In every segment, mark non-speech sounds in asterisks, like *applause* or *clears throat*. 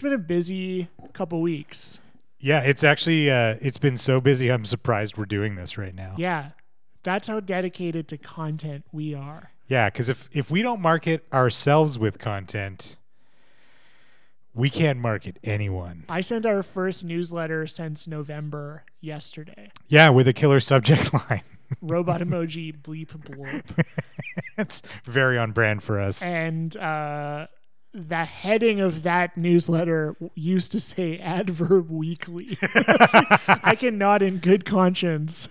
it's been a busy couple weeks. Yeah, it's actually uh, it's been so busy. I'm surprised we're doing this right now. Yeah. That's how dedicated to content we are. Yeah, because if if we don't market ourselves with content, we can't market anyone. I sent our first newsletter since November yesterday. Yeah, with a killer subject *laughs* line. Robot emoji bleep blorp. *laughs* it's very on brand for us. And uh, the heading of that newsletter used to say adverb weekly. *laughs* I cannot, in good conscience,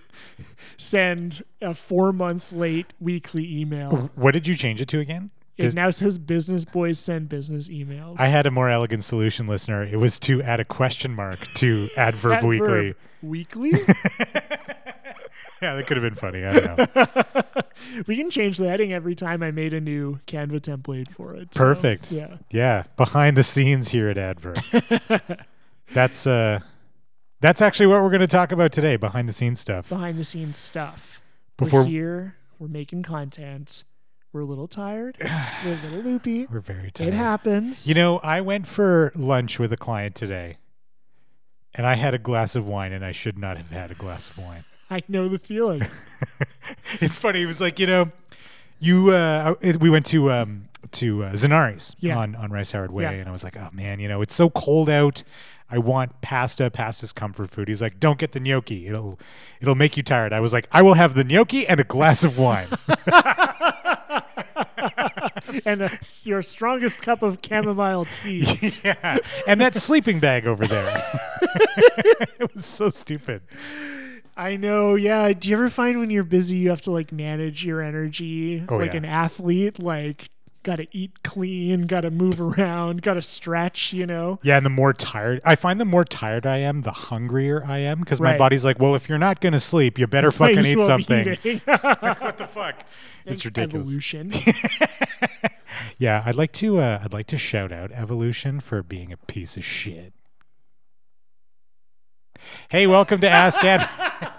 send a four month late weekly email. What did you change it to again? It Is- now says business boys send business emails. I had a more elegant solution, listener. It was to add a question mark to adverb, Adverb weekly. Weekly? *laughs* *laughs* Yeah, that could have been funny. I don't know. *laughs* we can change the heading every time I made a new Canva template for it. so, Perfect. yeah. Yeah, behind the scenes here at Adverb. *laughs* that's uh that's actually what we're going to talk about today, behind the scenes stuff. Behind the scenes stuff. Before- we're here, we're making content. We're a little tired. *sighs* we're a little loopy. We're very tired. It happens. You know, I went for lunch with a client today. And I had a glass of wine and I should not have had a glass of wine. *laughs* I know the feeling. *laughs* it's funny. It was like, you know, you uh it- we went to um to uh, Zenari's Yeah. on on Rice Howard Way Yeah. and I was like, "Oh man, you know, it's so cold out. I want pasta. Pasta's comfort food." He's like, "Don't get the gnocchi. It'll it'll make you tired." I was like, "I will have the gnocchi and a glass of wine." *laughs* and uh, your strongest cup of chamomile tea. yeah. And that sleeping bag over there. it was so stupid. I know. Yeah. Do you ever find when you're busy, you have to like manage your energy Oh, like yeah. an athlete? Like, got to eat clean, got to move *laughs* around, got to stretch, you know? Yeah, and the more tired I find the more tired I am, the hungrier I am because my body's like, well, if you're not gonna sleep, you better *laughs* fucking eat well something. *laughs* what the fuck? It's Thanks, ridiculous. Evolution. Yeah, I'd like to uh, I'd like to shout out Evolution for being a piece of shit. Hey, welcome to Ask Ad. *laughs*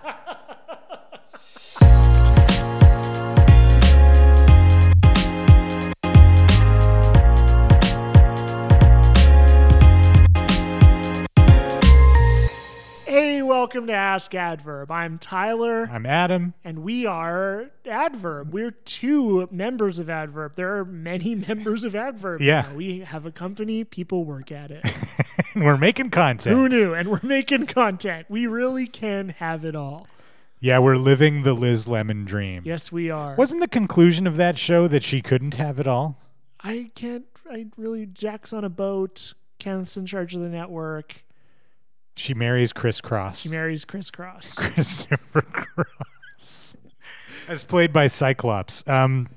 welcome to Ask Adverb. I'm Tyler, I'm Adam. and we are Adverb. We're two members of Adverb. There are many *laughs* members of Adverb. Yeah. now. We have a company, people work at it. *laughs* We're making content. Who knew? And we're making content. We really can have it all. Yeah, we're living the Liz Lemon dream. Yes, we are. Wasn't the conclusion of that show that she couldn't have it all? I can't. I really. Jack's on a boat. Kenneth's in charge of the network. She marries Criss Chros. She marries Criss Chros. *laughs* Christopher Cross, as played by Cyclops. Um,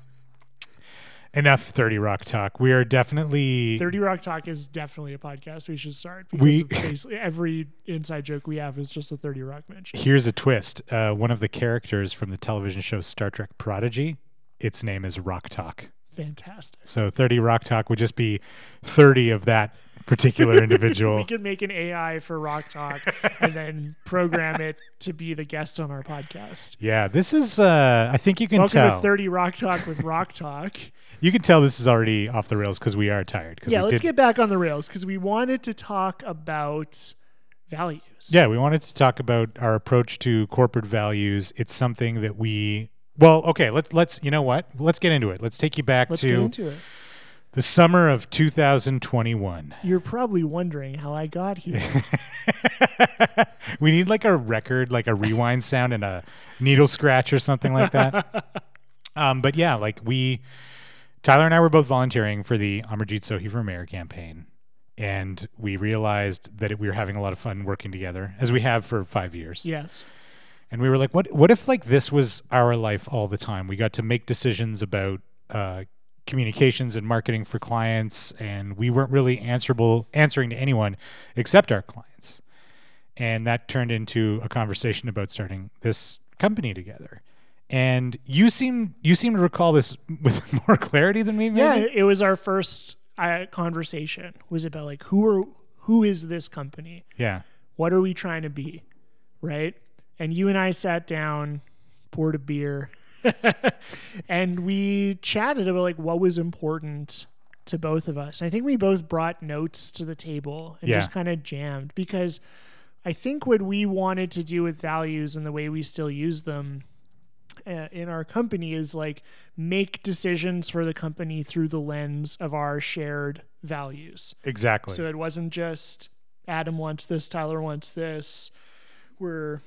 enough Thirty Rock talk. We are definitely 30 Rock Talk is definitely a podcast we should start because We- basically every inside joke we have is just a 30 Rock mention. Here's a twist. Uh, one of the characters from the television show Star Trek Prodigy, its name is Rock Talk. Fantastic. So 30 Rock Talk would just be 30 of that particular *laughs* individual. We could make an AI for Rok-Tahk and then program it to be the guest on our podcast. yeah, this is. Uh, I think you can Welcome tell. to 30 Rock Talk with Rok-Tahk. you can tell this is already off the rails because we are tired. Yeah, let's did- get back on the rails because we wanted to talk about values. Yeah, we wanted to talk about our approach to corporate values. It's something that we. Well, okay, let's let's you know what? Let's get into it. Let's take you back Let's to get into it. The summer of 2021. You're probably wondering how I got here. *laughs* we need like a record, like a rewind sound and a needle scratch or something like that. *laughs* um, but yeah, like we, Tyler and I were both volunteering for the Amarjeet Sohi for Mayor campaign, and we realized that it, we were having a lot of fun working together, as we have for five years. yes. And we were like, what what if like this was our life all the time? We got to make decisions about uh, communications and marketing for clients, and we weren't really answerable answering to anyone except our clients. And that turned into a conversation about starting this company together. And you seem you seem to recall this *laughs* with more clarity than me. Maybe? Yeah, it was our first uh, conversation. Was about like who are who is this company? yeah, What are we trying to be? Right? And you and I sat down, poured a beer, *laughs* and we chatted about like what was important to both of us. I think we both brought notes to the table and Yeah. just kind of jammed because I think what we wanted to do with values and the way we still use them uh, in our company is like make decisions for the company through the lens of our shared values. Exactly. So it wasn't just Adam wants this, Tyler wants this. We're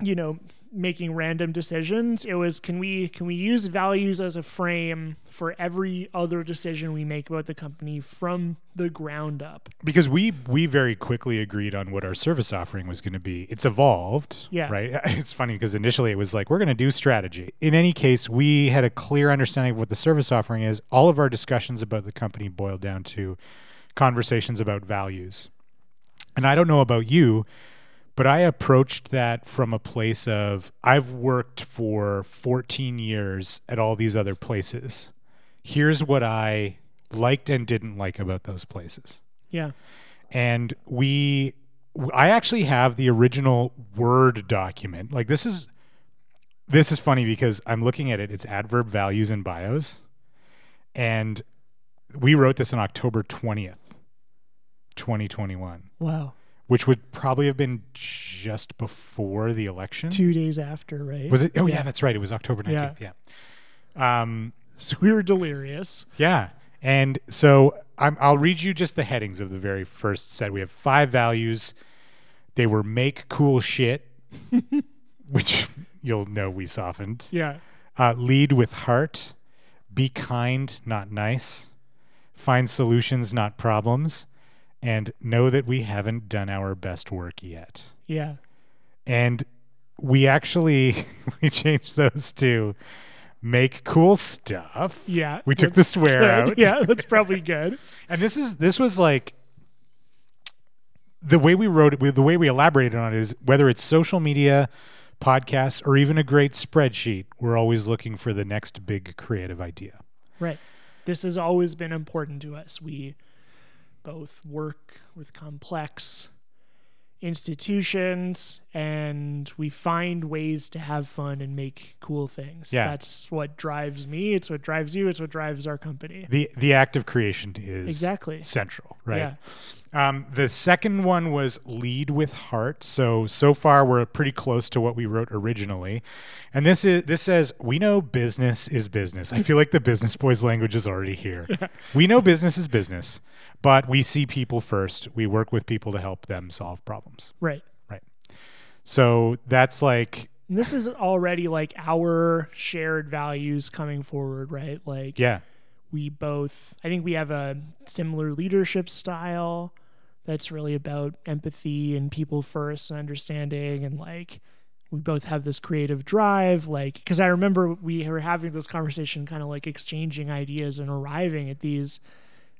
you know making random decisions. It was can we can we use values as a frame for every other decision we make about the company from the ground up. because we we very quickly agreed on what our service offering was going to be. It's evolved, Yeah. right? *laughs* It's funny because initially it was like we're going to do strategy. In any case, we had a clear understanding of what the service offering is. All of our discussions about the company boiled down to conversations about values. And I don't know about you, but I approached that from a place of I've worked for 14 years at all these other places. Here's what I liked and didn't like about those places Yeah. and we i actually have the original word document like this is this is funny because i'm looking at it it's adverb values and bios and we wrote this on october 20th 2021 Wow. Which would probably have been just before the election 2 days after, right? was it oh yeah. that's right it was october 19th yeah, um so we were delirious. Yeah. And so I'm, I'll read you just the headings of the very first set. We have five values. They were make cool shit, *laughs* which you'll know we softened. Yeah. Uh, lead with heart. Be kind, not nice. Find solutions, not problems. And know that we haven't done our best work yet. Yeah. And we actually *laughs* we changed those to make cool stuff. Yeah. We took the swear good. out. Yeah, that's probably *laughs* good. And this is this was like the way we wrote it, the way we elaborated on it is whether it's social media, podcasts, or even a great spreadsheet, we're always looking for the next big creative idea. Right. This has always been important to us. We both work with complex institutions and we find ways to have fun and make cool things. Yeah. That's what drives me. It's what drives you. It's what drives our company. The the act of creation is Exactly. central, right? Yeah. Um, the second one was lead with heart. So so far we're pretty close to what we wrote originally, and this is this says we know business is business. I feel like the business boys language is already here. *laughs* we know business is business, but we see people first. We work with people to help them solve problems. Right. So that's like this is already like our shared values coming forward, right? Like yeah, we both i think we have a similar leadership style that's really about empathy and people first and understanding and like we both have this creative drive like because i remember we were having this conversation kind of like exchanging ideas and arriving at these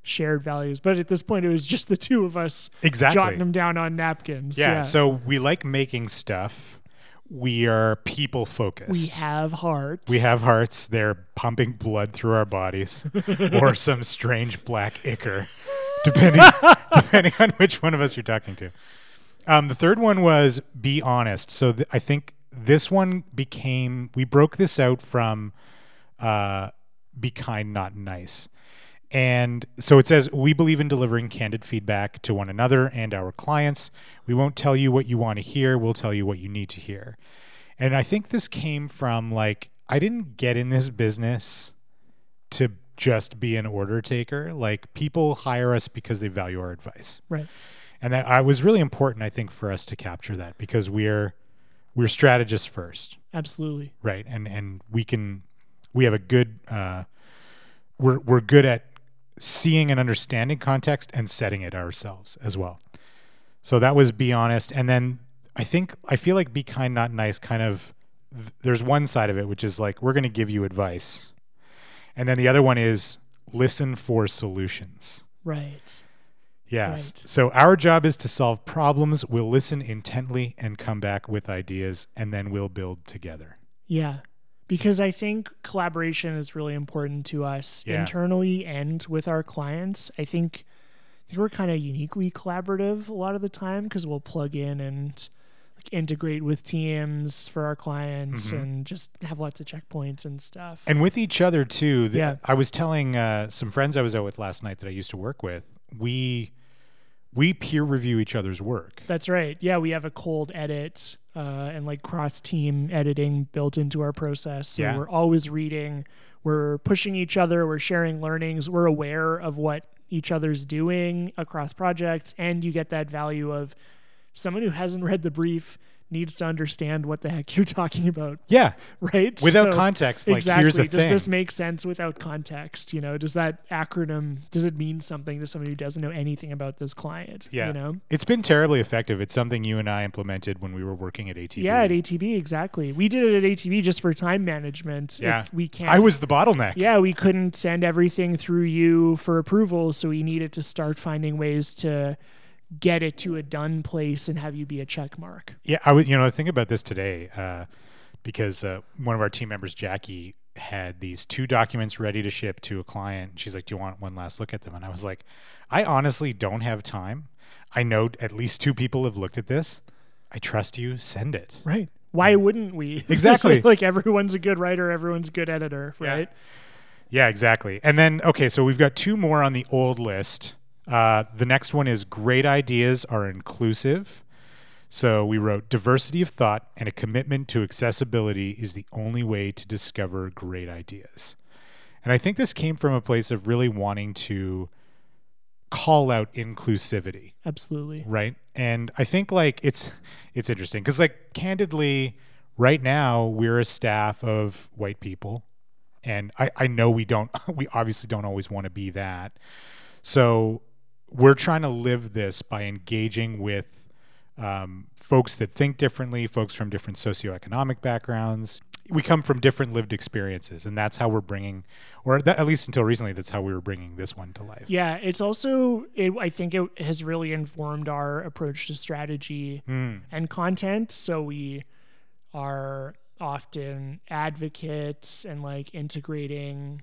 shared values but at this point it was just the two of us exactly. jotting them down on napkins yeah, So we like making stuff. We are people focused. we have hearts We have hearts. They're pumping blood through our bodies, *laughs* or some strange black ichor, depending *laughs* depending on which one of us you're talking to. Um, the third one was be honest. So th- I think this one became we broke this out from uh, be kind, not nice. And so it says, we believe in delivering candid feedback to one another and our clients. We won't tell you what you want to hear, we'll tell you what you need to hear. And I think this came from like, I didn't get in this business to just be an order taker. Like, people hire us because they value our advice. right And that I was really important, I think, for us to capture that because we're we're strategists first absolutely right and and we can we have a good uh we're we're good at seeing and understanding context and setting it ourselves as well so that was be honest and then i think i feel like be kind not nice kind of there's one side of it which is like we're going to give you advice and then the other one is listen for solutions right Yes. Right. So our job is to solve problems. We'll listen intently and come back with ideas, and then we'll build together. Yeah. Because I think collaboration is really important to us Yeah. internally and with our clients. I think I think we're kind of uniquely collaborative a lot of the time because we'll plug in and integrate with teams for our clients Mhm. and just have lots of checkpoints and stuff. and with each other too. The, Yeah. I was telling uh, some friends I was out with last night that I used to work with. We we peer review each other's work. That's right. Yeah, we have a cold edit uh, and like cross team editing built into our process. So Yeah. we're always reading, we're pushing each other, we're sharing learnings, we're aware of what each other's doing across projects. And you get that value of someone who hasn't *laughs* read the brief needs to understand what the heck you're talking about, Yeah, *laughs* right? without So- context, like exactly. here's the does thing. this make sense without context? You know, does that acronym does it mean something to somebody who doesn't know anything about this client? Yeah. You know? It's been terribly effective. It's something you and I implemented when we were working at ATB. Yeah, at ATB, exactly. We did it at ATB just for time management. It- Yeah. we can't. I was the bottleneck. Yeah, we couldn't send everything through you for approval, so we needed to start finding ways to get it to a done place and have you be a check mark. Yeah, I was. You know, thinking about this today uh, because uh, one of our team members, Jackie, had these two documents ready to ship to a client. She's like, "Do you want one last look at them?" And I was like, "I honestly don't have time. I know at least two people have looked at this. I trust you. Send it." Right. Why wouldn't we? *laughs* Exactly. like everyone's a good writer, everyone's a good editor, Yeah. right? Yeah, exactly. And then, okay, so we've got two more on the old list. Uh, the next one is great ideas are inclusive. So we wrote diversity of thought and a commitment to accessibility is the only way to discover great ideas. And I think this came from a place of really wanting to call out inclusivity Absolutely. right and i think like it's it's interesting because like candidly right now we're a staff of white people and i i know we don't *laughs* we obviously don't always want to be that so we're trying to live this by engaging with um, folks that think differently folks from different socioeconomic backgrounds. We come from different lived experiences and that's how we're bringing or that, at least until recently that's how we were bringing this one to life. Yeah, it's also it, I think it has really informed our approach to strategy Mm, and content. So we are often advocates and like integrating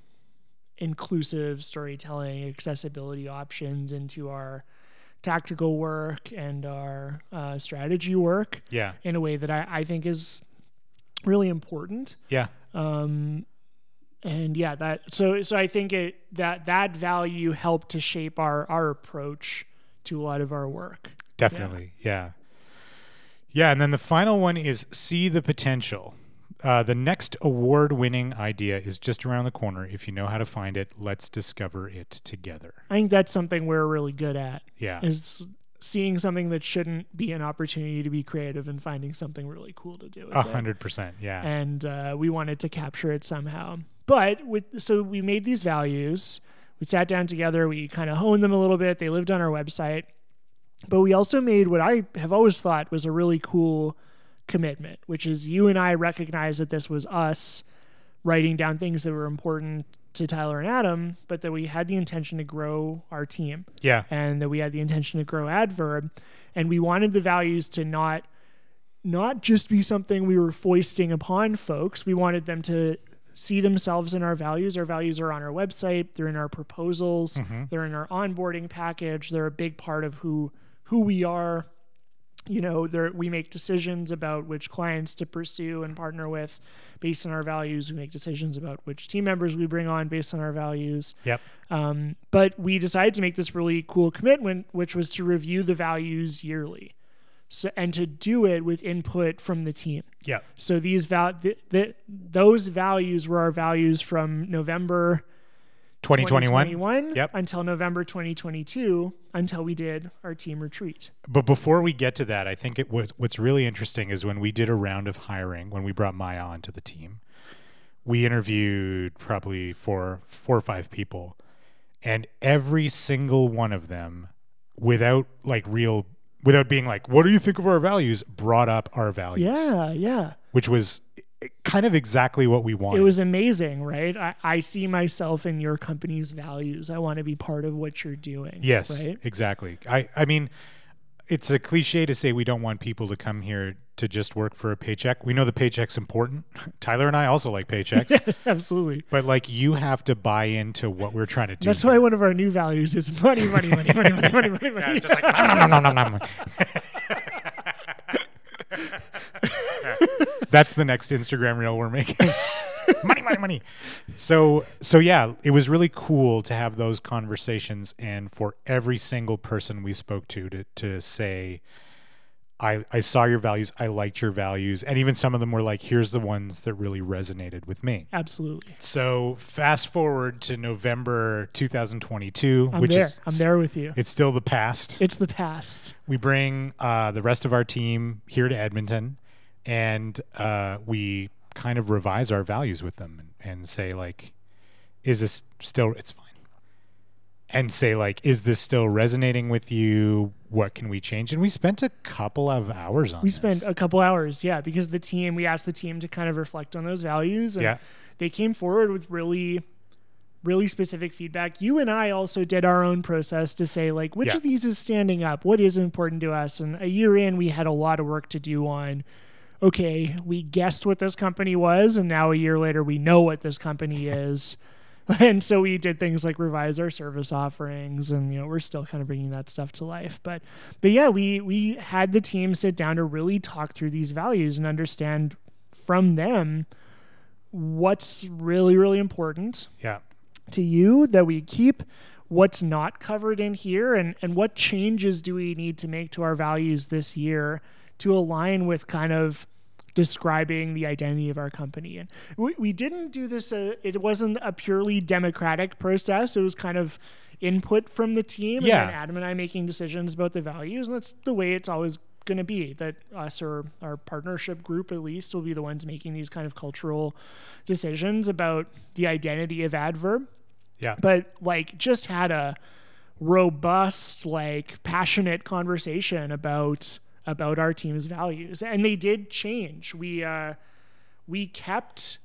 inclusive storytelling, accessibility options into our tactical work and our uh, strategy work yeah in a way that I, I think is really important. yeah Um, and yeah, that so so I think it that that value helped to shape our our approach to a lot of our work. Definitely. Yeah. yeah. and then the final one is see the potential. Uh, the next award winning idea is just around the corner. If you know how to find it, let's discover it together. I think that's something we're really good at Yeah. is seeing something that shouldn't be an opportunity to be creative and finding something really cool to do A hundred percent. Yeah. and uh, we wanted to capture it somehow. But with so we made these values. We sat down together. We kind of honed them a little bit. They lived on our website, but we also made what I have always thought was a really cool commitment, which is you and I recognize that this was us writing down things that were important to Tyler and Adam, but that we had the intention to grow our team. Yeah. and that we had the intention to grow adverb. And we wanted the values to not not just be something we were foisting upon folks. We wanted them to see themselves in our values. Our values are on our website. They're in our proposals. Mm-hmm. They're in our onboarding package. They're a big part of who who we are you know there we make decisions about which clients to pursue and partner with based on our values we make decisions about which team members we bring on based on our values Yep. um, but we decided to make this really cool commitment, which was to review the values yearly, so, and to do it with input from the team. Yep. So these val- th- th- those values were our values from November 2021. 2021 Yep. until November 2022, until we did our team retreat. But before we get to that, I think it was what's really interesting is when we did a round of hiring, when we brought Maya onto the team, we interviewed probably four, four or five people, and every single one of them, without like real, without being like, "What do you think of our values?" brought up our values, Yeah, yeah. which was kind of exactly what we wanted. It was amazing, right? I, I see myself in your company's values. I want to be part of what you're doing. Yes, Right? exactly. I, I mean, it's a cliche to say we don't want people to come here to just work for a paycheck. We know the paycheck's important. *laughs* Tyler and I also like paychecks, *laughs* Absolutely. but like you have to buy into what we're trying to do. That's why one of our new values is money, money, money, money, money, money, money, money. *laughs* just like nom, nom, nom, nom, nom. *laughs* That's the next Instagram reel we're making. *laughs* money, money, money. So, so yeah, it was really cool to have those conversations, and for every single person we spoke to, to to say, I I saw your values, I liked your values, and even some of them were like, here's the ones that really resonated with me. Absolutely. So, fast forward to November 2022, I'm which there. is I'm there with you. It's still the past. It's the past. we bring uh, the rest of our team here to Edmonton, and uh, we kind of revise our values with them and, and say like, is this still? It's fine. And say like, is this still resonating with you? What can we change? And we spent a couple of hours on. We this. spent a couple hours, yeah, because the team, we asked the team to kind of reflect on those values. And Yeah. they came forward with really, really specific feedback. You and I also did our own process to say, like, which Yeah. of these is standing up? What is important to us? And a year in, we had a lot of work to do on. Okay, we guessed what this company was, and now a year later, we know what this company is. *laughs* And so we did things like revise our service offerings, and you know we're still kind of bringing that stuff to life. But but yeah, we we had the team sit down to really talk through these values and understand from them what's really really important Yeah. to you that we keep what's not covered in here and and what changes do we need to make to our values this year to align with kind of describing the identity of our company and we, we didn't do this uh, it wasn't a purely democratic process it was kind of input from the team Yeah. and then adam and i making decisions about the values and that's the way it's always going to be that us or our partnership group at least will be the ones making these kind of cultural decisions about the identity of adverb Yeah. but like just had a robust like passionate conversation about about our team's values and they did change we uh we kept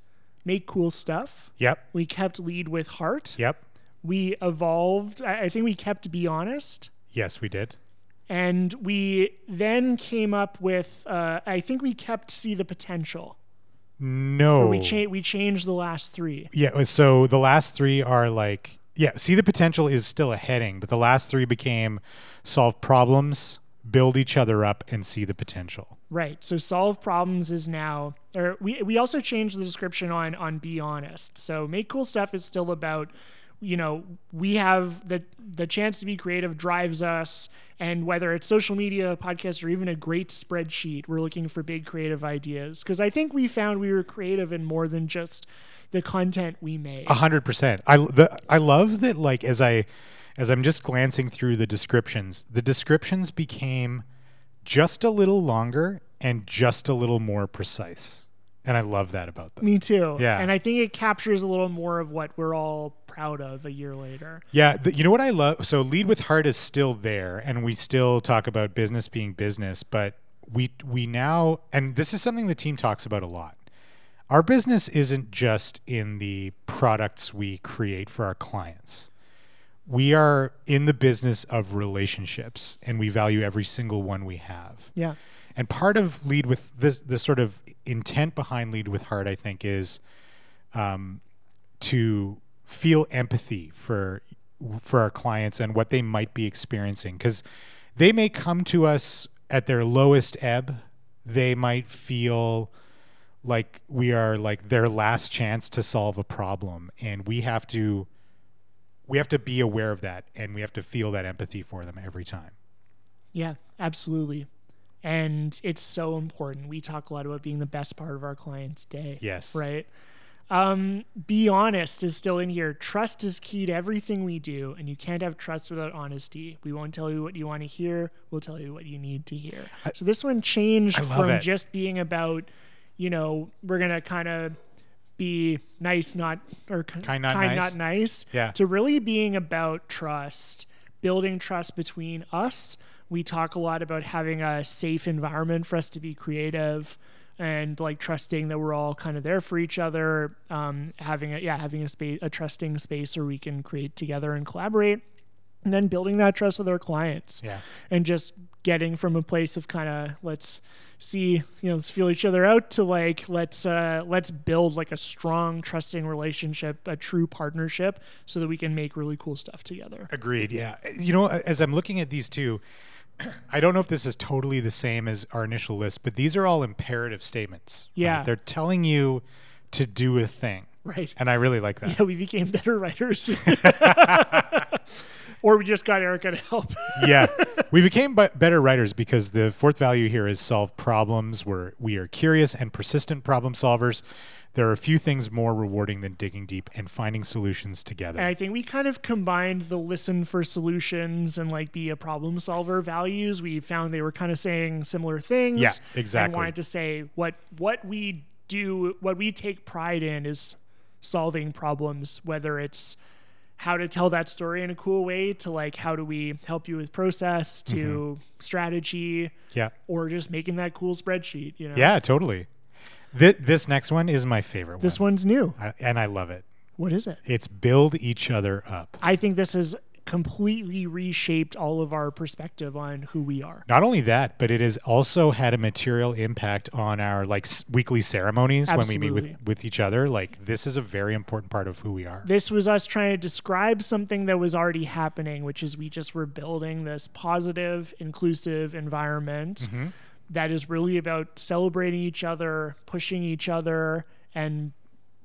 make cool stuff Yep. we kept lead with heart Yep. we evolved i, I think we kept be honest Yes, we did. and we then came up with uh i think we kept see the potential No. or we cha- we changed the last three Yeah, so the last three are like yeah, see the potential is still a heading, but the last three became solve problems, build each other up and see the potential. Right. So solve problems is now or we we also changed the description on on be honest. So make cool stuff is still about you know, we have the the chance to be creative drives us and whether it's social media, podcast or even a great spreadsheet, we're looking for big creative ideas because I think we found we were creative in more than just the content we made. A hundred percent. I the I love that like as I as I'm just glancing through the descriptions, the descriptions became just a little longer and just a little more precise. And I love that about them. Me too. Yeah. And I think it captures a little more of what we're all proud of a year later. Yeah, the, you know what I love? So lead with heart is still there, and we still talk about business being business, but we we now, and this is something the team talks about a lot. Our business isn't just in the products we create for our clients. We are in the business of relationships, and we value every single one we have. Yeah. And part of lead with this, the sort of intent behind lead with heart, I think, is um, to feel empathy for for our clients and what they might be experiencing, because they may come to us at their lowest ebb. They might feel like we are like their last chance to solve a problem, and we have to we have to be aware of that, and we have to feel that empathy for them every time. Yeah, absolutely. And it's so important. We talk a lot about being the best part of our client's day. Yes. Right. Um, be honest is still in here. Trust is key to everything we do, and you can't have trust without honesty. We won't tell you what you want to hear. We'll tell you what you need to hear. so this one changed from it. just being about, you know, we're gonna kind of be nice, not or Kind, not nice. not nice. Yeah. To really being about trust, building trust between us. We talk a lot about having a safe environment for us to be creative and like trusting that we're all kind of there for each other. Um, having a yeah, having a space, a trusting space where we can create together and collaborate, and then building that trust with our clients Yeah. and just getting from a place of kind of let's see you know let's feel each other out to like let's uh let's build like a strong trusting relationship a true partnership so that we can make really cool stuff together Agreed. Yeah. You know, as I'm looking at these two, *clears throat* I don't know if this is totally the same as our initial list, but these are all imperative statements. right? Yeah. They're telling you to do a thing. Right. And I really like that. Yeah, we became better writers. *laughs* *laughs* or we just got Erica to help. *laughs* yeah, *laughs* we became b- better writers because the fourth value here is solve problems. We're we are curious and persistent problem solvers. There are a few things more rewarding than digging deep and finding solutions together. And I think we kind of combined the listen for solutions and like be a problem solver values. We found they were kind of saying similar things. Yeah, exactly. And wanted to say what what we do, what we take pride in is solving problems, whether it's how to tell that story in a cool way to like how do we help you with process to Mm-hmm. strategy yeah, or just making that cool spreadsheet, you know. yeah, totally. Th- this next one is my favorite This one, one's new. I, and I love it. What is it? It's build each other up. I think this has completely reshaped all of our perspective on who we are. Not only that, but it has also had a material impact on our like s- weekly ceremonies when we meet with with each other. Like this is a very important part of who we are. This was us trying to describe something that was already happening, which is we just were building this positive, inclusive environment Mm-hmm. that is really about celebrating each other, pushing each other, and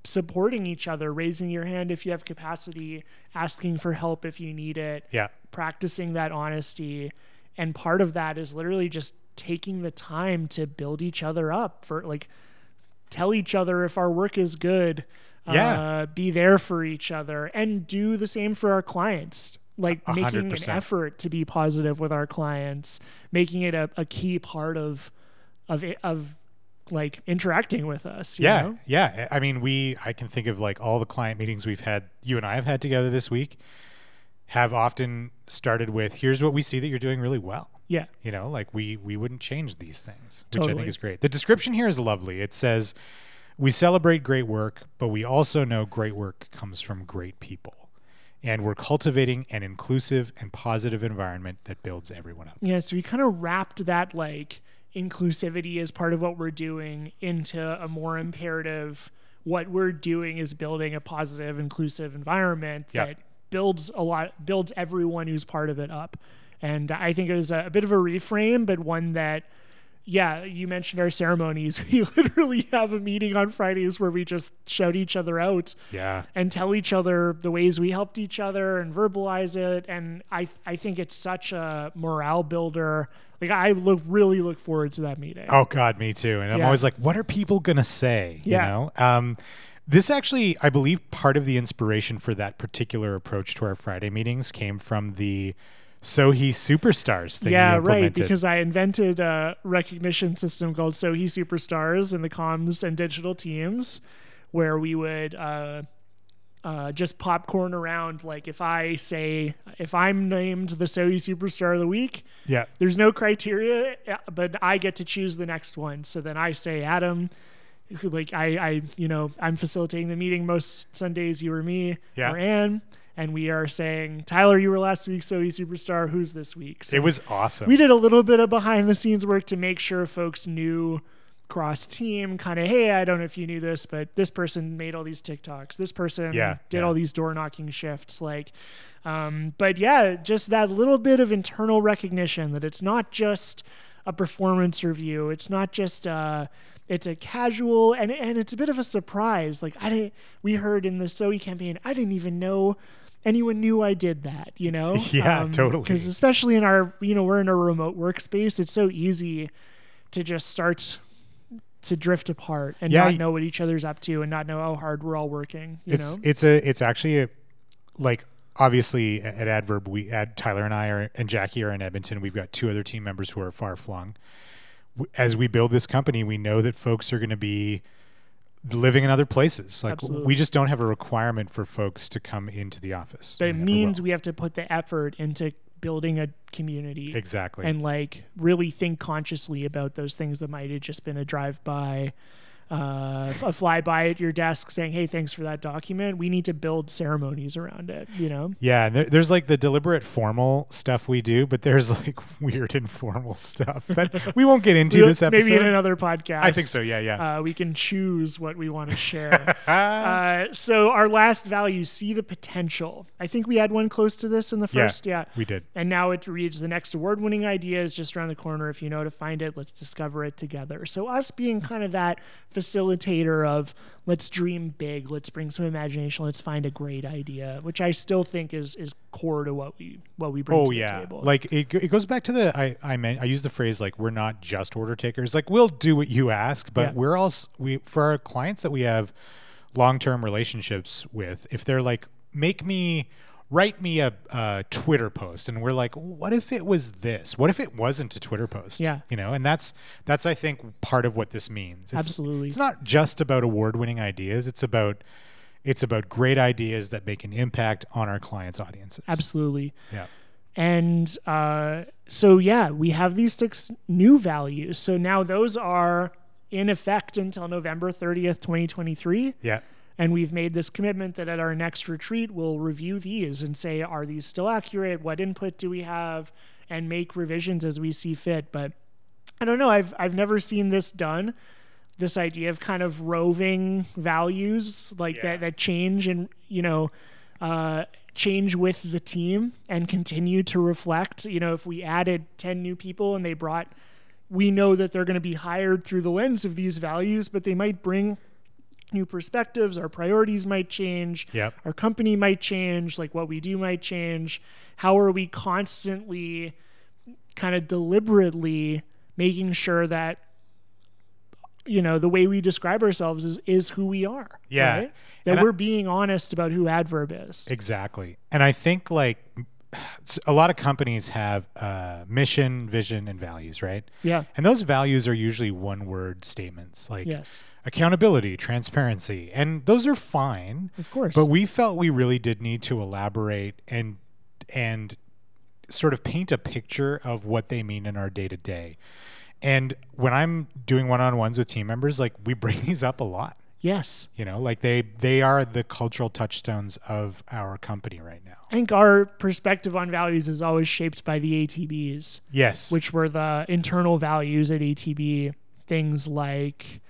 supporting each other, raising your hand if you have capacity, asking for help if you need it, Yeah, practicing that honesty. And part of that is literally just taking the time to build each other up for like tell each other if our work is good. Yeah. Uh, be there for each other and do the same for our clients. Like A- a hundred making an effort to be positive with our clients, making it a, a key part of of it, of like interacting with us. you yeah, know? yeah. I mean, we I can think of like all the client meetings we've had, you and I have had together this week, have often started with, "Here's what we see that you're doing really well." yeah. You know, like we we wouldn't change these things, which I think is great. The description here is lovely. It says, "We celebrate great work, but we also know great work comes from great people." And we're cultivating an inclusive and positive environment that builds everyone up. Yeah, so we kind of wrapped that like inclusivity as part of what we're doing into a more imperative what we're doing is building a positive inclusive environment Yeah. that builds a lot builds everyone who's part of it up. And I think it was a, a bit of a reframe, but one that yeah, you mentioned our ceremonies. *laughs* We literally have a meeting on Fridays where we just shout each other out Yeah. and tell each other the ways we helped each other and verbalize it and i i think it's such a morale builder like i look really look forward to that meeting Oh God, me too. And I'm Yeah. always like, what are people gonna say? Yeah. You know? Um, this actually, I believe, part of the inspiration for that particular approach to our Friday meetings came from the Sohi Superstars thing. yeah right because i invented a recognition system called Sohi superstars in the comms and digital teams where we would uh uh, just popcorn around like if i say if i'm named the Sohi superstar of the week yeah, there's no criteria, uh, but I get to choose the next one. So then I say Adam, like I, I, you know, I'm facilitating the meeting most Sundays. You or me Yeah. or Ann, and we are saying Tyler, you were last week, so he's superstar. Who's this week? So it was awesome. we did a little bit of behind the scenes work to make sure folks knew cross team kind of hey i don't know if you knew this but this person made all these tiktoks this person Yeah, did yeah. all these door knocking shifts like um, but yeah just that little bit of internal recognition that it's not just a performance review it's not just uh it's a casual and and it's a bit of a surprise like i didn't we heard in the Sohi campaign i didn't even know anyone knew I did that, you know? *laughs* Yeah, um, totally. Because especially in our, you know, we're in a remote workspace, it's so easy to just start to drift apart and Yeah, not know what each other's up to and not know how hard we're all working, you it's know? it's a it's actually a like obviously at Adverb we add Tyler and I are and Jackie are in Edmonton. We've got two other team members who are far flung. As we build this company, we know that folks are going to be living in other places. Like Absolutely. we just don't have a requirement for folks to come into the office. but it means will. we have to put the effort into building a community exactly. and like really think consciously about those things that might have just been a drive by uh, a flyby at your desk saying, "Hey, thanks for that document." We need to build ceremonies around it. You know? Yeah, there, there's like the deliberate formal stuff we do, but there's like *laughs* weird informal stuff that we won't get into We'll- this episode. Maybe in another podcast. I think so. Yeah, yeah. Uh, we can choose what we want to share. *laughs* uh, so our last value, see the potential. I think we had one close to this in the Yeah. first. Yeah. we did. And now it reads the next award winning idea is just around the corner. If you know to find it, let's discover it together. So, us being kind of that facilitator of let's dream big, let's bring some imagination, let's find a great idea, which I still think is is core to what we what we bring Oh to yeah, the table. like it, it goes back to the I I meant I use the phrase like we're not just order takers. Like we'll do what you ask, but Yeah. we're also we for our clients that we have long term relationships with. If they're like make me write me a, a Twitter post, and we're like, what if it was this? What if it wasn't a Twitter post? Yeah. you know, and that's that's I think part of what this means. It's, Absolutely. it's not just about award winning ideas. It's about it's about great ideas that make an impact on our clients' audiences. Absolutely. Yeah. And uh, so, yeah, we have these six new values. So now those are in effect until November 30th, 2023. Yeah. And we've made this commitment that at our next retreat, we'll review these and say, are these still accurate? What input do we have? And make revisions as we see fit. But I don't know. I've, I've never seen this done. This idea of kind of roving values like Yeah. that, that change and, you know, uh, change with the team and continue to reflect. You know, if we added 10 new people and they brought, we know that they're going to be hired through the lens of these values, but they might bring new perspectives. Our priorities might change. Yep. Our company might change. Like what we do might change. How are we constantly kind of deliberately making sure that you know the way we describe ourselves is is who we are Yeah. right? that And we're being honest about who adverb is Exactly. And I think like a lot of companies have uh, mission, vision, and values, right? yeah And those values are usually one word statements like yes accountability, transparency. And those are fine. of course But we felt we really did need to elaborate and and sort of paint a picture of what they mean in our day to day. And when I'm doing one-on-ones with team members, like we bring *laughs* these up a lot. Yes You know, like they they are the cultural touchstones of our company right now. i think our perspective on values is always shaped by the atbs Yes. which were the internal values at ATB. Things like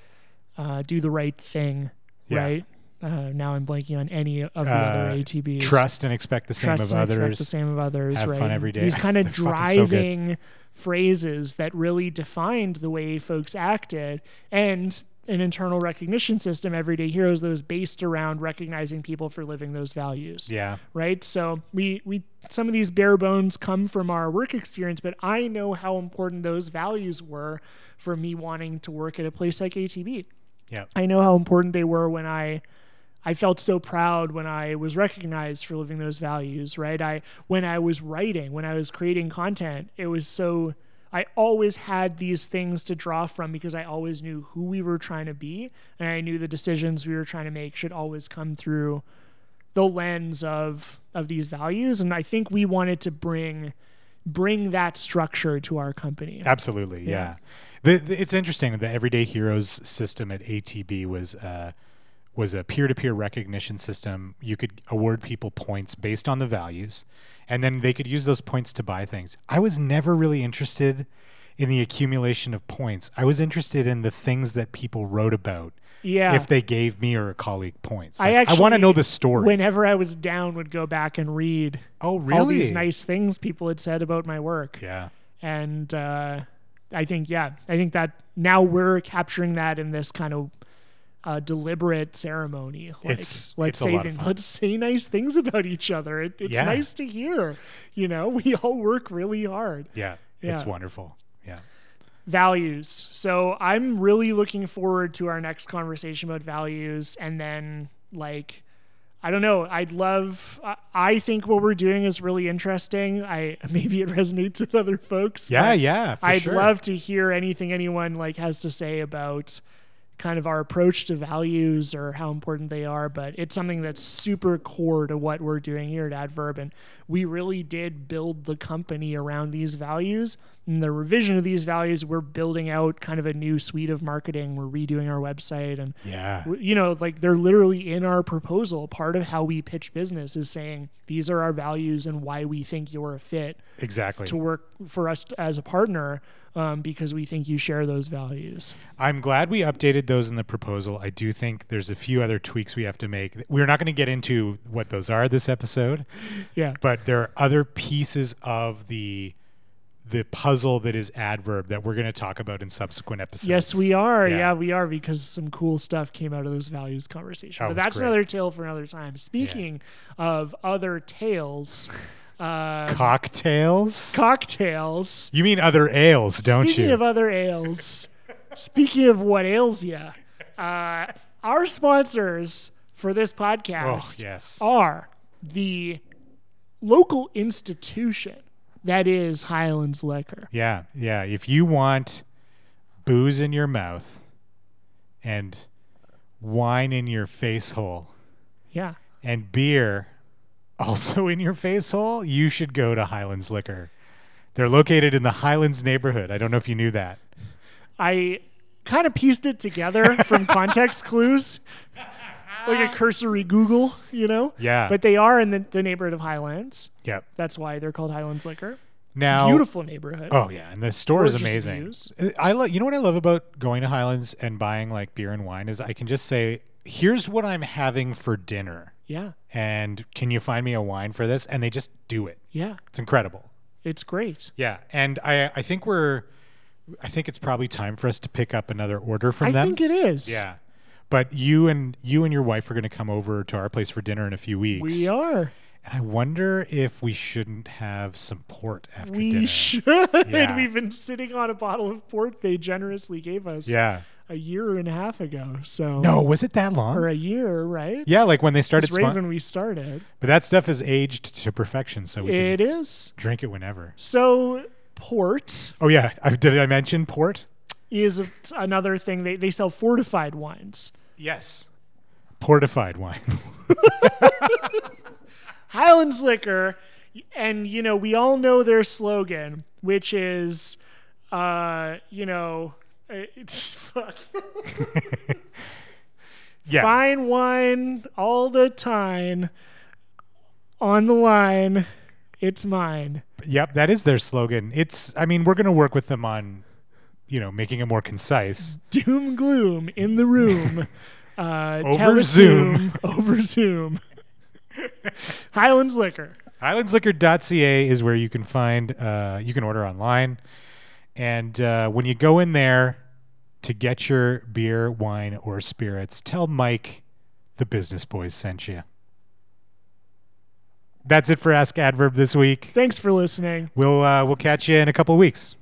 uh, do the right thing, Yeah. right? Uh, now I'm blanking on any of the Uh, other ATBs. trust and expect the same Trust of and expect others. the same of others. Have right? fun every day. These *laughs* kind of They're so driving phrases that really defined the way folks acted, and an internal recognition system, everyday heroes, that was based around recognizing people for living those values Yeah. right? So we we some of these bare bones come from our work experience, but I know how important those values were for me wanting to work at a place like ATB. Yeah. I know how important they were when I I felt so proud when I was recognized for living those values, right? I when I was writing, when I was creating content, it was so I always had these things to draw from because I always knew who we were trying to be and I knew the decisions we were trying to make should always come through the lens of of these values and I think we wanted to bring bring that structure to our company. Absolutely. Yeah. The, the, it's interesting. The Everyday Heroes system at ATB was uh, was a peer to peer recognition system. You could award people points based on the values, and then they could use those points to buy things. I was never really interested in the accumulation of points. I was interested in the things that people wrote about. Yeah. If they gave me or a colleague points, I Like, I want to know the story. Whenever I was down would go back and read oh, really? all these nice things people had said about my work. Yeah. And uh, I think, yeah, I think that now we're capturing that in this kind of uh, deliberate ceremony. Like, It's- let's it's say lot of fun. let's say nice things about each other. It, it's Yeah. nice to hear. You know, *laughs* we all work really hard. Yeah. It's wonderful. Yeah. values. So I'm really looking forward to our next conversation about values. And then, like, I don't know. I'd love. I- I think what we're doing is really interesting. I *laughs* maybe it resonates with other folks. Yeah. Yeah. For I'd sure. love to hear anything anyone like has to say about kind of our approach to values or how important they are. But it's something that's super core to what we're doing here at Adverb, and we really did build the company around these values in the revision of these values, we're building out kind of a new suite of marketing. We're redoing our website and Yeah. you know like they're literally in our proposal part of how we pitch business is saying these are our values and why we think you're a fit Exactly. to work for us as a partner um, because we think you share those values I'm glad we updated those in the proposal. I do think there's a few other tweaks we have to make. We're not going to get into what those are this episode, yeah but there are other pieces of the the puzzle that is adverb that we're going to talk about in subsequent episodes. yes we are Yeah. yeah. we are because some cool stuff came out of this values conversation That but that's great. another tale for another time speaking of other tales uh, *laughs* Cocktails? cocktails you mean other ales, don't Speaking you? of other ales, speaking of what ails you, uh, our sponsors for this oh, podcast yes. are the local institution that is Highlands Liquor. Yeah, yeah. If you want booze in your mouth and wine in your face hole Yeah. and beer also *laughs* in your face hole, you should go to Highlands Liquor. They're located in the Highlands neighborhood. I don't know if you knew that. I kind of pieced it together from *laughs* context clues, like a cursory Google, you know? Yeah. But they are in the, the neighborhood of Highlands. Yep. That's why they're called Highlands Liquor. Now, Beautiful neighborhood. Oh yeah, and the store is amazing. views. I love. You know what I love about going to Highlands and buying like beer and wine is I can just say, "Here's what I'm having for dinner." Yeah. and can you find me a wine for this? And they just do it. Yeah. It's incredible. It's great. Yeah, and I I think we're I think it's probably time for us to pick up another order from I them. I think it is. yeah, but you and you and your wife are going to come over to our place for dinner in a few weeks. We are. And I wonder if we shouldn't have some port after dinner. We dinner. should. Yeah. *laughs* We've been sitting on a bottle of port they generously gave us yeah. a year and a half ago. So No, was it that long? or a year, right? Yeah, like when they started. It's right spon- when we started. but that stuff is aged to perfection, so we It can is. drink it whenever. So port Oh yeah, I, did I mention port? Is another thing. They they sell fortified wines. Yes. Portified wines. *laughs* *laughs* Highlands Liquor, and you know we all know their slogan, which is, uh, you know, it's *laughs* fuck. Yeah. fine wine all the time on the line it's mine Yep, that is their slogan. It's I mean, we're going to work with them on you know, making it more concise. doom gloom in the room *laughs* uh Over Zoom. *laughs* over zoom *laughs* highlands liquor Highlandsliquor.ca is where you can find uh you can order online. And uh when you go in there to get your beer, wine, or spirits, tell Mike the business boys sent you. That's it for Ask Adverb this week. thanks for listening We'll uh, we'll catch you in a couple of weeks.